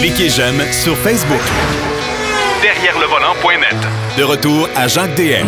Cliquez j'aime sur Facebook. Derrière le volant.net. De retour à Jacques DM.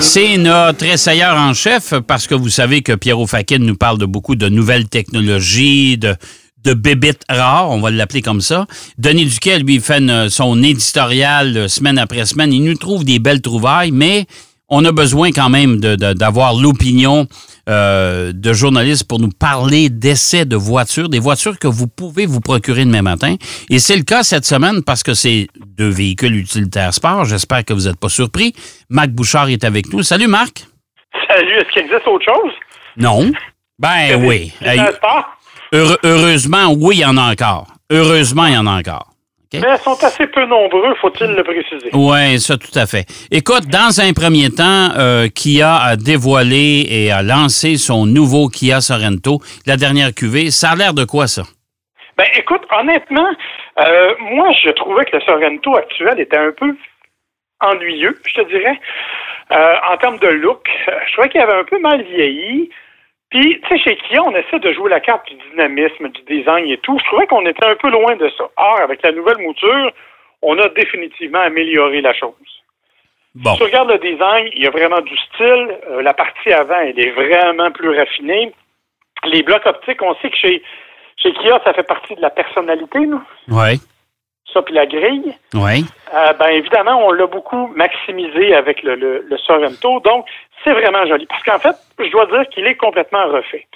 C'est notre essayeur en chef parce que vous savez que Pierrot Fakin nous parle de beaucoup de nouvelles technologies, de, de bébites rares, on va l'appeler comme ça. Denis Duquet, lui, fait une- son éditorial euh, semaine après semaine. Il nous trouve des belles trouvailles, mais on a besoin quand même de- de- d'avoir l'opinion euh, de journalistes pour nous parler d'essais de voitures, des voitures que vous pouvez vous procurer demain matin. Et c'est le cas cette semaine parce que c'est deux véhicules utilitaires sport. J'espère que vous n'êtes pas surpris. Marc Bouchard est avec nous. Salut Marc. Salut, est-ce qu'il existe autre chose? Non. Ben oui. Sport? heure- heureusement, oui, il y en a encore. Heureusement, il y en a encore. Mais elles sont assez peu nombreux, faut-il le préciser. Oui, ça, tout à fait. Écoute, dans un premier temps, euh, Kia a dévoilé et a lancé son nouveau Kia Sorento, la dernière cuvée. Ça a l'air de quoi, ça? Ben, écoute, honnêtement, euh, moi, je trouvais que le Sorrento actuel était un peu ennuyeux, je te dirais. Euh, en termes de look, je trouvais qu'il avait un peu mal vieilli. Puis, tu sais, chez Kia, on essaie de jouer la carte du dynamisme, du design et tout. Je trouvais qu'on était un peu loin de ça. Or, avec la nouvelle mouture, on a définitivement amélioré la chose. Bon. Si tu regardes le design, il y a vraiment du style. Euh, la partie avant, elle est vraiment plus raffinée. Les blocs optiques, on sait que chez, chez Kia, ça fait partie de la personnalité, nous. Oui. Ça, puis la grille. Oui. Euh, ben évidemment, on l'a beaucoup maximisé avec le, le, le Sorrento. Donc, c'est vraiment joli. Parce qu'en fait, je dois dire qu'il est complètement refait.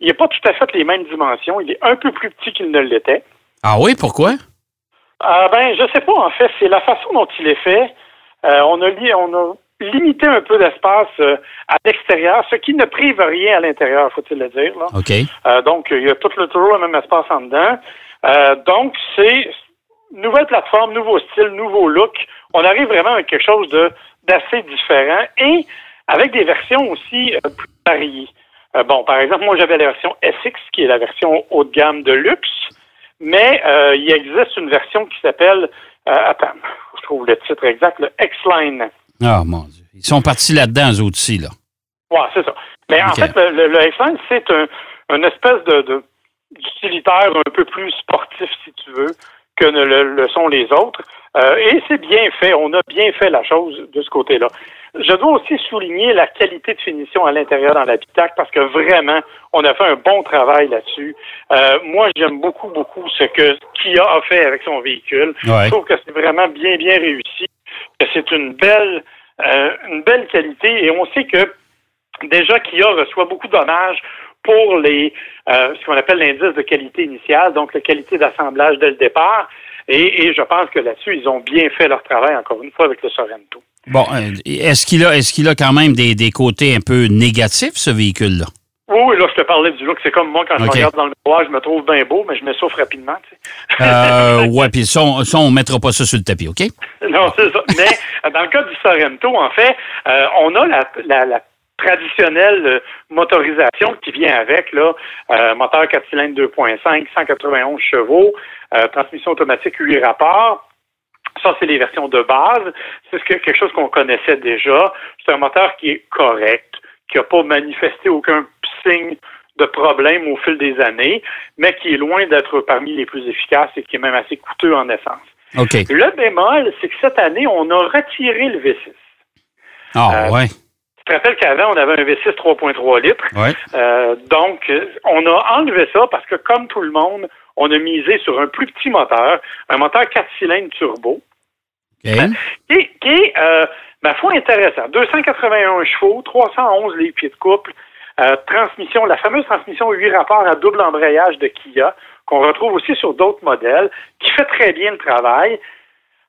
Il n'est pas tout à fait les mêmes dimensions. Il est un peu plus petit qu'il ne l'était. Ah oui, pourquoi? Ah ben, je sais pas, en fait. C'est la façon dont il est fait. Euh, on, a li- on a limité un peu d'espace euh, à l'extérieur, ce qui ne prive rien à l'intérieur, faut-il le dire. Là. OK. Euh, donc, il y a tout le toujours le même espace en dedans. Euh, donc, c'est nouvelle plateforme, nouveau style, nouveau look. On arrive vraiment avec quelque chose de d'assez différent et avec des versions aussi euh, plus variées. Euh, bon, par exemple, moi j'avais la version SX, qui est la version haut de gamme de luxe, mais euh, il existe une version qui s'appelle, attends, je trouve le titre exact, le X-Line. Ah, mon Dieu. Ils sont partis là-dedans, eux aussi, là. Ouais, c'est ça. Mais en fait, le, le, le X-Line, c'est un, une espèce de, de d'utilitaire un peu plus sportif, si tu veux, que ne le, le sont les autres. Euh, et c'est bien fait. On a bien fait la chose de ce côté-là. Je dois aussi souligner la qualité de finition à l'intérieur dans l'habitacle parce que vraiment, on a fait un bon travail là-dessus. Euh, moi, j'aime beaucoup, beaucoup ce que Kia a fait avec son véhicule. Ouais. Je trouve que c'est vraiment bien, bien réussi. Que c'est une belle, euh, une belle qualité et on sait que déjà Kia reçoit beaucoup d'hommages pour les euh, ce qu'on appelle l'indice de qualité initiale, donc la qualité d'assemblage dès le départ. Et, et je pense que là-dessus, ils ont bien fait leur travail, encore une fois, avec le Sorrento. Bon, euh, est-ce qu'il a, est-ce qu'il a quand même des, des côtés un peu négatifs, ce véhicule-là? Oui, oui, là, je te parlais du look. C'est comme moi, quand je me regarde dans le miroir, je me trouve bien beau, mais je m'essouffle rapidement. Tu sais. Euh, ouais, puis ça, on, ça, on mettra pas ça sur le tapis, OK? Non, c'est ça. Mais dans le cas du Sorrento, en fait, euh, on a la, la, la traditionnelle euh, motorisation qui vient avec, là, euh, moteur 4 cylindres 2.5, 191 chevaux, euh, transmission automatique 8 rapports. Ça, c'est les versions de base. C'est ce que- quelque chose qu'on connaissait déjà. C'est un moteur qui est correct, qui n'a pas manifesté aucun signe de problème au fil des années, mais qui est loin d'être parmi les plus efficaces et qui est même assez coûteux en essence. Le bémol, c'est que cette année, on a retiré le V6. Ah, Euh, ouais. Tu te rappelles qu'avant, on avait un V6 3.3 litres. Ouais. Euh, donc, euh, on a enlevé ça parce que, comme tout le monde, on a misé sur un plus petit moteur, un moteur 4 cylindres turbo, OK. qui, qui est, euh, ma foi, intéressant. 281 chevaux, 311 livres pieds de couple, euh, transmission, la fameuse transmission 8 rapports à double embrayage de Kia, qu'on retrouve aussi sur d'autres modèles, qui fait très bien le travail.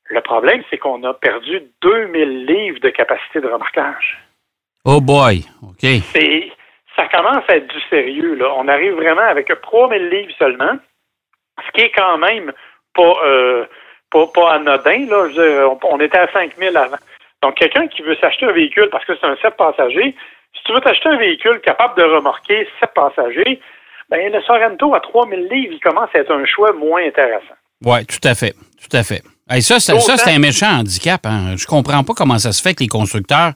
Le problème, c'est qu'on a perdu 2000 livres de capacité de remorquage. Oh boy. OK. C'est, ça commence à être du sérieux. Là. On arrive vraiment avec 3000 livres seulement, ce qui est quand même pas, euh, pas, pas anodin. Là. Dire, on, était à 5000 avant. Donc, quelqu'un qui veut s'acheter un véhicule parce que c'est un 7 passagers, si tu veux t'acheter un véhicule capable de remorquer 7 passagers, ben, le Sorrento à 3000 livres, il commence à être un choix moins intéressant. Oui, tout à fait. Tout à fait. Hey, ça, c'est- ça, c'est un méchant handicap. Hein. Je comprends pas comment ça se fait que les constructeurs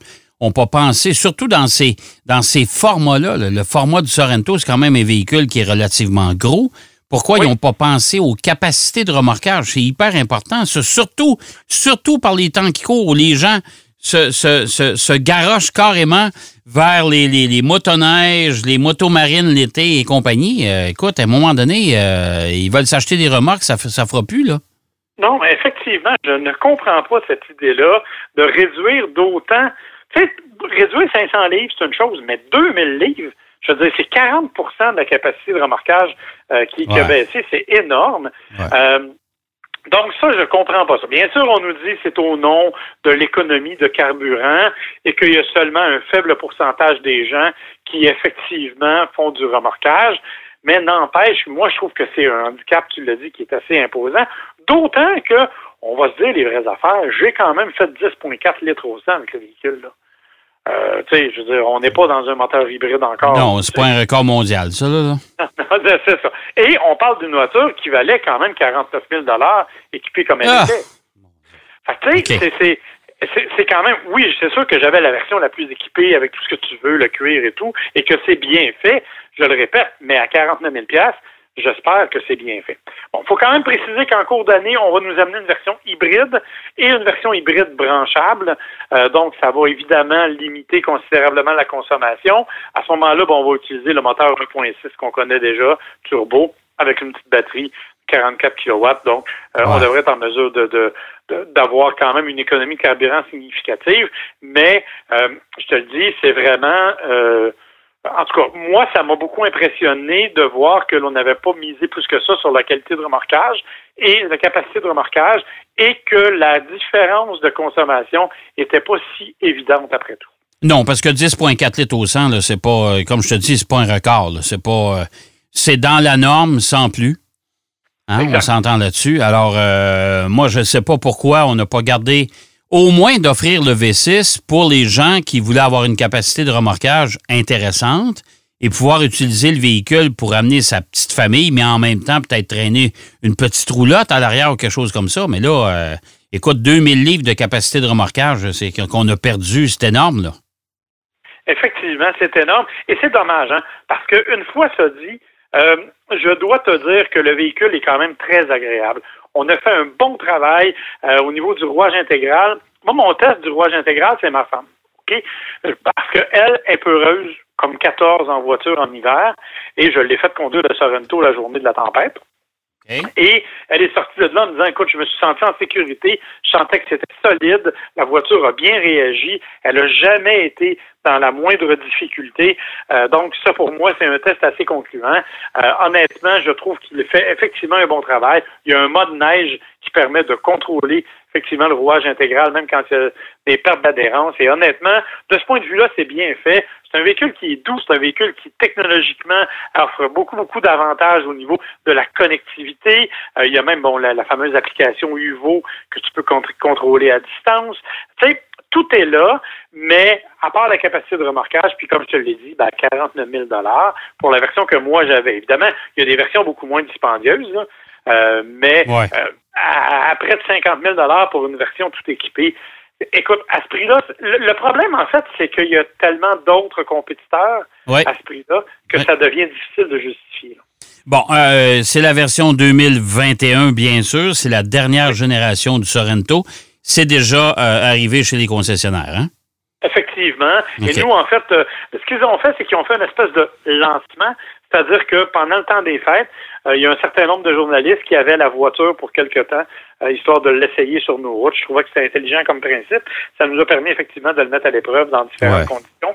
n'ont pas pensé, surtout dans ces, dans ces formats-là. là. Le format du Sorrento, c'est quand même un véhicule qui est relativement gros. Pourquoi Oui. ils n'ont pas pensé aux capacités de remorquage? C'est hyper important. surtout, surtout par les temps qui courent où les gens se, se, se, se garochent carrément vers les, les, les motoneiges, les motomarines l'été et compagnie. Euh, écoute, à un moment donné, euh, ils veulent s'acheter des remorques, ça ne fera plus, là. Non, mais effectivement, je ne comprends pas cette idée-là de réduire d'autant. Tu sais, réduire 500 livres, c'est une chose, mais 2000 livres, je veux dire, c'est 40% de la capacité de remorquage euh, qui, qui a Ouais. baissé. C'est énorme. Ouais. Euh, donc ça, je comprends pas ça. Bien sûr, on nous dit que c'est au nom de l'économie de carburant et qu'il y a seulement un faible pourcentage des gens qui effectivement font du remorquage. Mais n'empêche, moi, je trouve que c'est un handicap, tu l'as dit, qui est assez imposant. D'autant que, on va se dire les vraies affaires, j'ai quand même fait 10,4 litres au 100 avec le véhicule. Là. Euh, tu sais, je veux dire, on n'est pas dans un moteur hybride encore. non, c'est pas un record mondial, ça, là. c'est ça. Et on parle d'une voiture qui valait quand même 49 000 équipée comme elle Ah! était. Fait que, tu sais, Ok. c'est- c'est- c'est c'est quand même, oui, c'est sûr que j'avais la version la plus équipée avec tout ce que tu veux, le cuir et tout, et que c'est bien fait, je le répète, mais à 49 000 j'espère que c'est bien fait. Bon, il faut quand même préciser qu'en cours d'année, on va nous amener une version hybride et une version hybride branchable. Euh, donc, ça va évidemment limiter considérablement la consommation. À ce moment-là, bon, on va utiliser le moteur 1.6 qu'on connaît déjà, turbo, avec une petite batterie 44 kW. Donc, euh, on devrait être en mesure de, de- de- d'avoir quand même une économie de carburant significative. Mais, euh, je te le dis, c'est vraiment... euh, en tout cas, moi, ça m'a beaucoup impressionné de voir que l'on n'avait pas misé plus que ça sur la qualité de remorquage et la capacité de remorquage et que la différence de consommation était pas si évidente après tout. Non, parce que 10,4 litres au 100, là, c'est pas, euh, comme je te dis, c'est pas un record. C'est pas, euh, c'est dans la norme sans plus. Hein, on s'entend là-dessus. Alors, euh, moi, je ne sais pas pourquoi on n'a pas gardé au moins d'offrir le V6 pour les gens qui voulaient avoir une capacité de remorquage intéressante et pouvoir utiliser le véhicule pour amener sa petite famille, mais en même temps peut-être traîner une petite roulotte à l'arrière ou quelque chose comme ça. Mais là, euh, écoute, 2000 livres de capacité de remorquage, c'est qu'on a perdu, c'est énorme, là. Effectivement, c'est énorme. Et c'est dommage, hein, parce qu'une fois ça dit, euh, je dois te dire que le véhicule est quand même très agréable. On a fait un bon travail euh, au niveau du rouage intégral. Moi, mon test du rouage intégral, c'est ma femme. OK? Parce qu'elle est peureuse comme 14 en voiture en hiver, et je l'ai fait conduire de Sorrento la journée de la tempête. Et elle est sortie de là en me disant, écoute, je me suis senti en sécurité, je sentais que c'était solide, la voiture a bien réagi, elle n'a jamais été dans la moindre difficulté. Euh, donc, ça, pour moi, c'est un test assez concluant. Euh, honnêtement, je trouve qu'il fait effectivement un bon travail. Il y a un mode neige qui permet de contrôler effectivement le rouage intégral, même quand il y a des pertes d'adhérence. Et honnêtement, de ce point de vue-là, c'est bien fait. C'est un véhicule qui est doux, c'est un véhicule qui technologiquement offre beaucoup, beaucoup d'avantages au niveau de la connectivité. Euh, il y a même bon la, la fameuse application UVO que tu peux contr- contrôler à distance. Tu sais, tout est là, mais à part la capacité de remorquage, puis comme je te l'ai dit, ben, 49 000 pour la version que moi j'avais. Évidemment, il y a des versions beaucoup moins dispendieuses, là, euh, mais Ouais. euh, à, à près de 50 000 pour une version tout équipée, écoute, à ce prix-là, le, problème en fait, c'est qu'il y a tellement d'autres compétiteurs Ouais. à ce prix-là que Ouais. ça devient difficile de justifier. là. Bon, euh, c'est la version 2021, bien sûr. C'est la dernière génération du Sorrento. C'est déjà euh, arrivé chez les concessionnaires. Hein? Effectivement. Et nous, en fait, euh, ce qu'ils ont fait, c'est qu'ils ont fait une espèce de lancement. C'est-à-dire que pendant le temps des fêtes, euh, il y a un certain nombre de journalistes qui avaient la voiture pour quelque temps, euh, histoire de l'essayer sur nos routes. Je trouvais que c'était intelligent comme principe. Ça nous a permis effectivement de le mettre à l'épreuve dans différentes Ouais. conditions,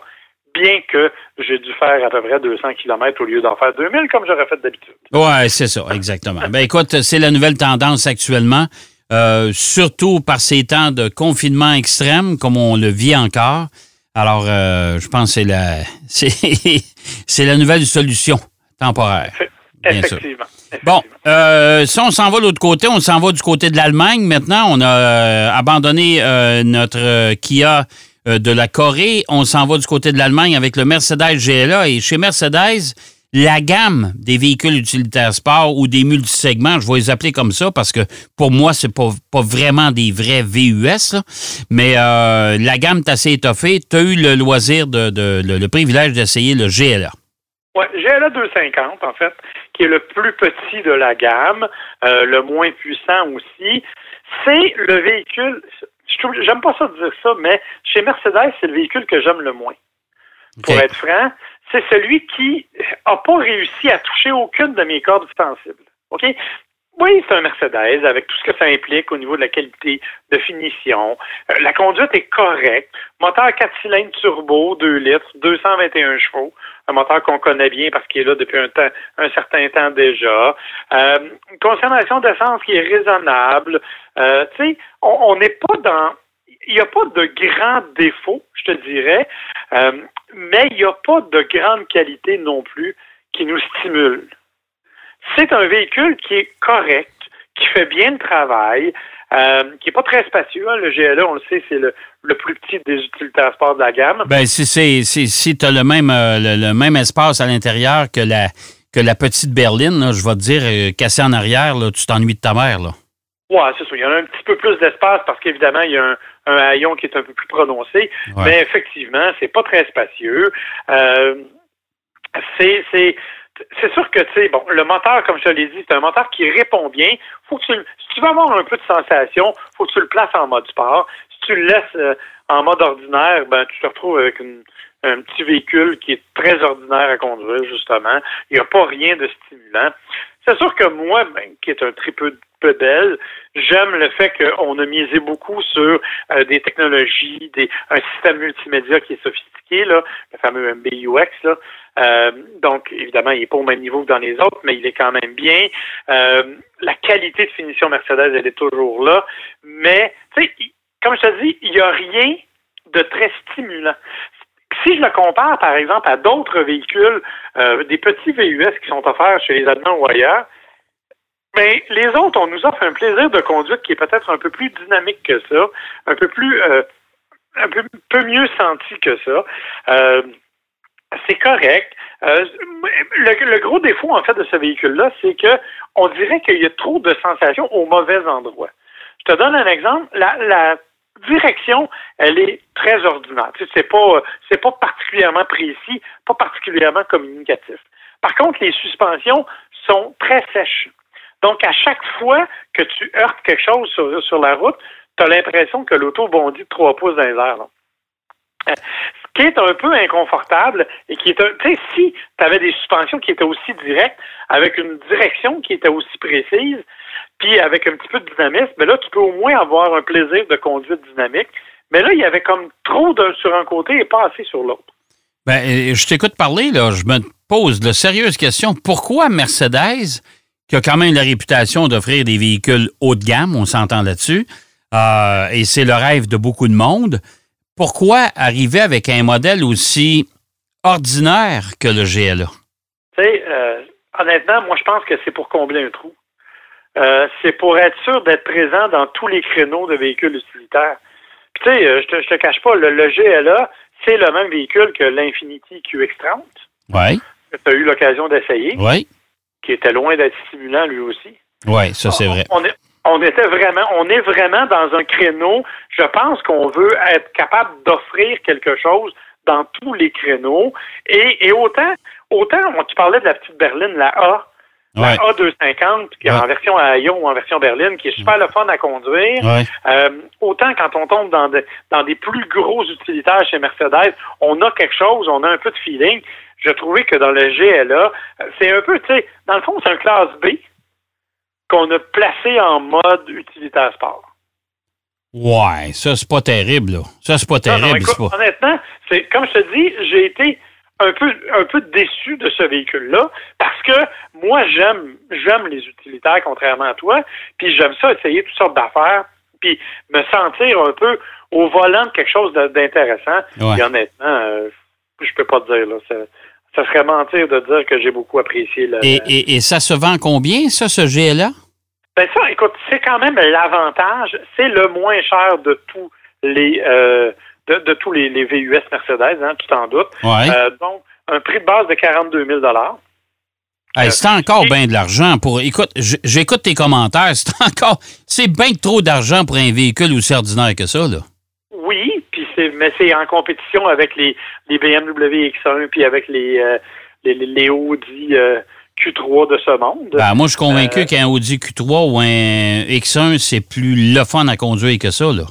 bien que j'ai dû faire à peu près 200 km au lieu d'en faire 2000 comme j'aurais fait d'habitude. Ouais, c'est ça, exactement. Ben écoute, c'est la nouvelle tendance actuellement, euh, surtout par ces temps de confinement extrême, comme on le vit encore. Alors, euh, je pense que c'est la, c'est, la nouvelle solution temporaire. Bien sûr. Effectivement. Bon, euh, si on s'en va de l'autre côté, on s'en va du côté de l'Allemagne. Maintenant, on a euh, abandonné euh, notre Kia de la Corée. On s'en va du côté de l'Allemagne avec le Mercedes GLA. Et chez Mercedes, la gamme des véhicules utilitaires sport ou des multisegments, je vais les appeler comme ça parce que pour moi, c'est pas, pas vraiment des vrais VUS, là. mais euh, la gamme est assez étoffée. Tu as eu le loisir, de, de- le, le privilège d'essayer le GLA. Ouais, GLA 250, en fait, qui est le plus petit de la gamme, euh, le moins puissant aussi. C'est le véhicule, j'aime pas ça de dire ça, mais chez Mercedes, c'est le véhicule que j'aime le moins. Pour être franc, c'est celui qui a pas réussi à toucher aucune de mes cordes sensibles. OK? Oui, c'est un Mercedes avec tout ce que ça implique au niveau de la qualité de finition. Euh, la conduite est correcte. Moteur 4 cylindres turbo, 2 litres, 221 chevaux. Un moteur qu'on connaît bien parce qu'il est là depuis un, temps, un certain temps déjà. Euh, une consommation d'essence qui est raisonnable. Euh, tu sais, on n'est pas dans... Il n'y a pas de grands défauts, je te dirais, euh, mais il n'y a pas de grande qualité non plus qui nous stimule. C'est un véhicule qui est correct, qui fait bien le travail, euh, qui n'est pas très spacieux. Hein. Le GLE, on le sait, c'est le, plus petit des utilitaires sport de la gamme. Ben, si, si tu as le même, euh, le, même espace à l'intérieur que la, que la petite berline, je vais te dire, cassée en arrière, là, tu t'ennuies de ta mère. Là. Oui, c'est ça. Il y en a un petit peu plus d'espace parce qu'évidemment, il y a un, un, haillon qui est un peu plus prononcé. Mais effectivement, c'est pas très spacieux. c'est c'est sûr que, tu sais, bon, le moteur, comme je te l'ai dit, c'est un moteur qui répond bien. Faut que tu, si tu veux avoir un peu de sensation, faut que tu le places en mode sport. Si tu le laisses euh, en mode ordinaire, ben, tu te retrouves avec un petit véhicule qui est très ordinaire à conduire, justement. Il n'y a pas rien de stimulant. C'est sûr que moi, qui est un tripeux belle. J'aime le fait qu'on a misé beaucoup sur euh, des technologies, un système multimédia qui est sophistiqué, le fameux MBUX. Euh, donc, évidemment, il n'est pas au même niveau que dans les autres, mais il est quand même bien. Euh, la qualité de finition Mercedes, elle est toujours là. Mais, tu sais, comme je te dis, il n'y a rien de très stimulant. Si je le compare, par exemple, à d'autres véhicules, des petits VUS qui sont offerts chez les Allemands ou ailleurs, mais les autres, on nous offre un plaisir de conduite qui est peut-être un peu plus dynamique que ça, un peu plus, euh, un peu, mieux senti que ça. Euh, c'est correct. Euh, le, gros défaut, en fait, de ce véhicule-là, c'est que on dirait qu'il y a trop de sensations au mauvais endroit. Je te donne un exemple. La, direction, elle est très ordinaire. Tu sais, c'est pas, c'est pas particulièrement précis, pas particulièrement communicatif. Par contre, les suspensions sont très sèches. Donc, à chaque fois que tu heurtes quelque chose sur, la route, tu as l'impression que l'auto bondit de trois pouces dans les airs. Euh, ce qui est un peu inconfortable et qui est Tu sais, si tu avais des suspensions qui étaient aussi directes, avec une direction qui était aussi précise, puis avec un petit peu de dynamisme, mais là, tu peux au moins avoir un plaisir de conduite dynamique. Mais là, il y avait comme trop d'un sur un côté et pas assez sur l'autre. Ben, je t'écoute parler, là. Je me pose de sérieuses questions. Pourquoi Mercedes qui a quand même la réputation d'offrir des véhicules haut de gamme, on s'entend là-dessus, euh, et c'est le rêve de beaucoup de monde. Pourquoi arriver avec un modèle aussi ordinaire que le GLA? Tu sais, euh, honnêtement, moi, je pense que c'est pour combler un trou. Euh, c'est pour être sûr d'être présent dans tous les créneaux de véhicules utilitaires. tu sais, je te, te cache pas, le, le GLA, c'est le même véhicule que l'Infinity QX30. Oui. Que tu as eu l'occasion d'essayer. Oui qui était loin d'être stimulant lui aussi. Oui, ça c'est vrai. On, est, on était vraiment, on est vraiment dans un créneau. Je pense qu'on veut être capable d'offrir quelque chose dans tous les créneaux. Et, autant, autant, tu parlais de la petite berline, la A, la A250, qui est en version à Ion ou en version berline, qui est super le fun à conduire. Euh, autant quand on tombe dans, dans des plus gros utilitaires chez Mercedes, on a quelque chose, on a un peu de feeling je trouvais que dans le GLA, c'est un peu, tu sais, dans le fond, c'est un classe B qu'on a placé en mode utilitaire sport. Ouais, ça, c'est pas terrible, là. Ça, c'est pas terrible. Honnêtement, c'est, comme je te dis, j'ai été un peu, un peu déçu de ce véhicule-là parce que moi, j'aime, j'aime les utilitaires, contrairement à toi, puis j'aime ça essayer toutes sortes d'affaires, puis me sentir un peu au volant de quelque chose d'intéressant. Et honnêtement, euh, je peux pas te dire, là. Ça, serait mentir de dire que j'ai beaucoup apprécié. Le, et, ça se vend combien, ça, ce GLA? Ben ça, écoute, c'est quand même l'avantage. C'est le moins cher de tous les euh, de, tous les, VUS Mercedes, hein, tu t'en doutes. Euh, donc, un prix de base de 42 000 c'est encore bien de l'argent pour. Écoute, j'écoute tes commentaires. C'est encore. C'est bien trop d'argent pour un véhicule aussi ordinaire que ça, là mais c'est en compétition avec les, les BMW X1 puis avec les, euh, les, Audi euh, Q3 de ce monde. Ben, moi, je suis convaincu Euh, qu'un Audi Q3 ou un X1, c'est plus le fun à conduire que ça, là.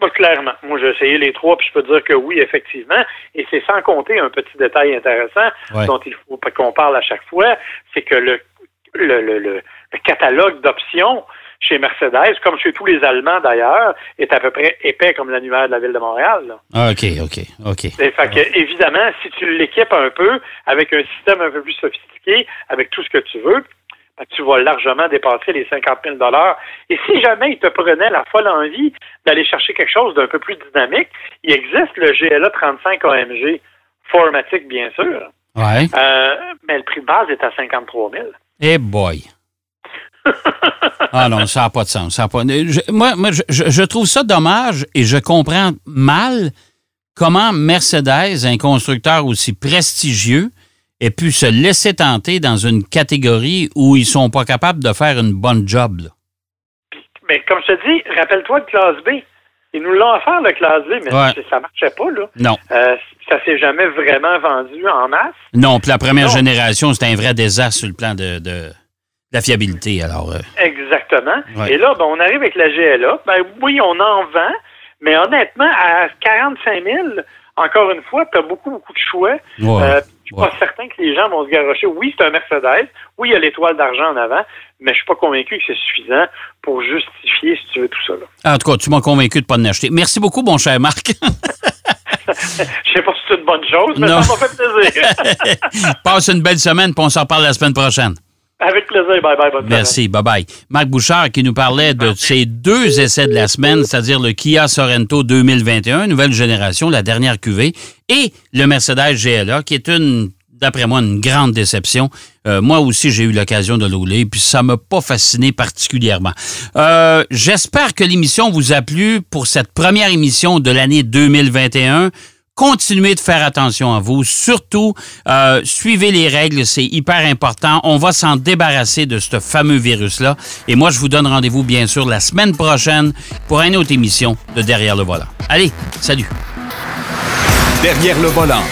Pas clairement. Moi, j'ai essayé les trois, puis je peux dire que oui, effectivement. Et c'est sans compter un petit détail intéressant Ouais. dont il faut qu'on parle à chaque fois, c'est que le, le, le, le- le catalogue d'options chez Mercedes, comme chez tous les Allemands d'ailleurs, est à peu près épais comme l'annuaire de la ville de Montréal. là. Ah, OK, OK, OK. Et fait que, évidemment, si tu l'équipes un peu avec un système un peu plus sophistiqué, avec tout ce que tu veux, tu vas largement dépasser les 50 000 Et si jamais il te prenait la folle envie d'aller chercher quelque chose d'un peu plus dynamique, il existe le GLA 35 AMG, Formatic bien sûr, Ouais. euh, mais le prix de base est à 53 000. Eh boy. Ah non, ça n'a pas de sens. ça a pas- je- moi, moi, je trouve ça dommage et je comprends mal comment Mercedes, un constructeur aussi prestigieux, ait pu se laisser tenter dans une catégorie où ils sont pas capables de faire une bonne job. là. Mais comme je te dis, rappelle-toi de classe B. Ils nous l'ont offert, le classe B, mais Ouais. ça marchait pas, là. Non. Euh, ça s'est jamais vraiment vendu en masse. Non, puis la première Non. génération, c'était un vrai désastre sur le plan de, de- la fiabilité. Alors, euh, Exactement. Ouais. Et là, ben, on arrive avec la GLA. Ben, oui, on en vend, mais honnêtement, à 45 000, encore une fois, tu as beaucoup, beaucoup de choix. ouais. Euh, suis Ouais. pas certain que les gens vont se garocher. Oui, c'est un Mercedes. Oui, il y a l'étoile d'argent en avant, mais je suis pas convaincu que c'est suffisant pour justifier, si tu veux, tout ça. Là. en tout cas, tu m'as convaincu de ne pas en acheter. Merci beaucoup, mon cher Marc. Je sais pas si c'est une bonne chose, mais Non. ça m'a fait plaisir. Passe une belle semaine, puis on s'en reparle la semaine prochaine. Avec plaisir. Bye bye. Bonne Merci, bye-bye. Marc Bouchard qui nous parlait de ces deux essais de la semaine, c'est-à-dire le Kia Sorento 2021, nouvelle génération, la dernière cuvée, et le Mercedes GLA, qui est une, d'après moi, une grande déception. Euh, moi aussi, j'ai eu l'occasion de rouler, puis ça m'a pas fasciné particulièrement. Euh, J'espère que l'émission vous a plu pour cette première émission de l'année 2021 continuez de faire attention à vous. Surtout, euh, suivez les règles, c'est hyper important. On va s'en débarrasser de ce fameux virus-là. Et moi, je vous donne rendez-vous, bien sûr, la semaine prochaine pour une autre émission de Derrière le volant. Allez, salut. Derrière le volant.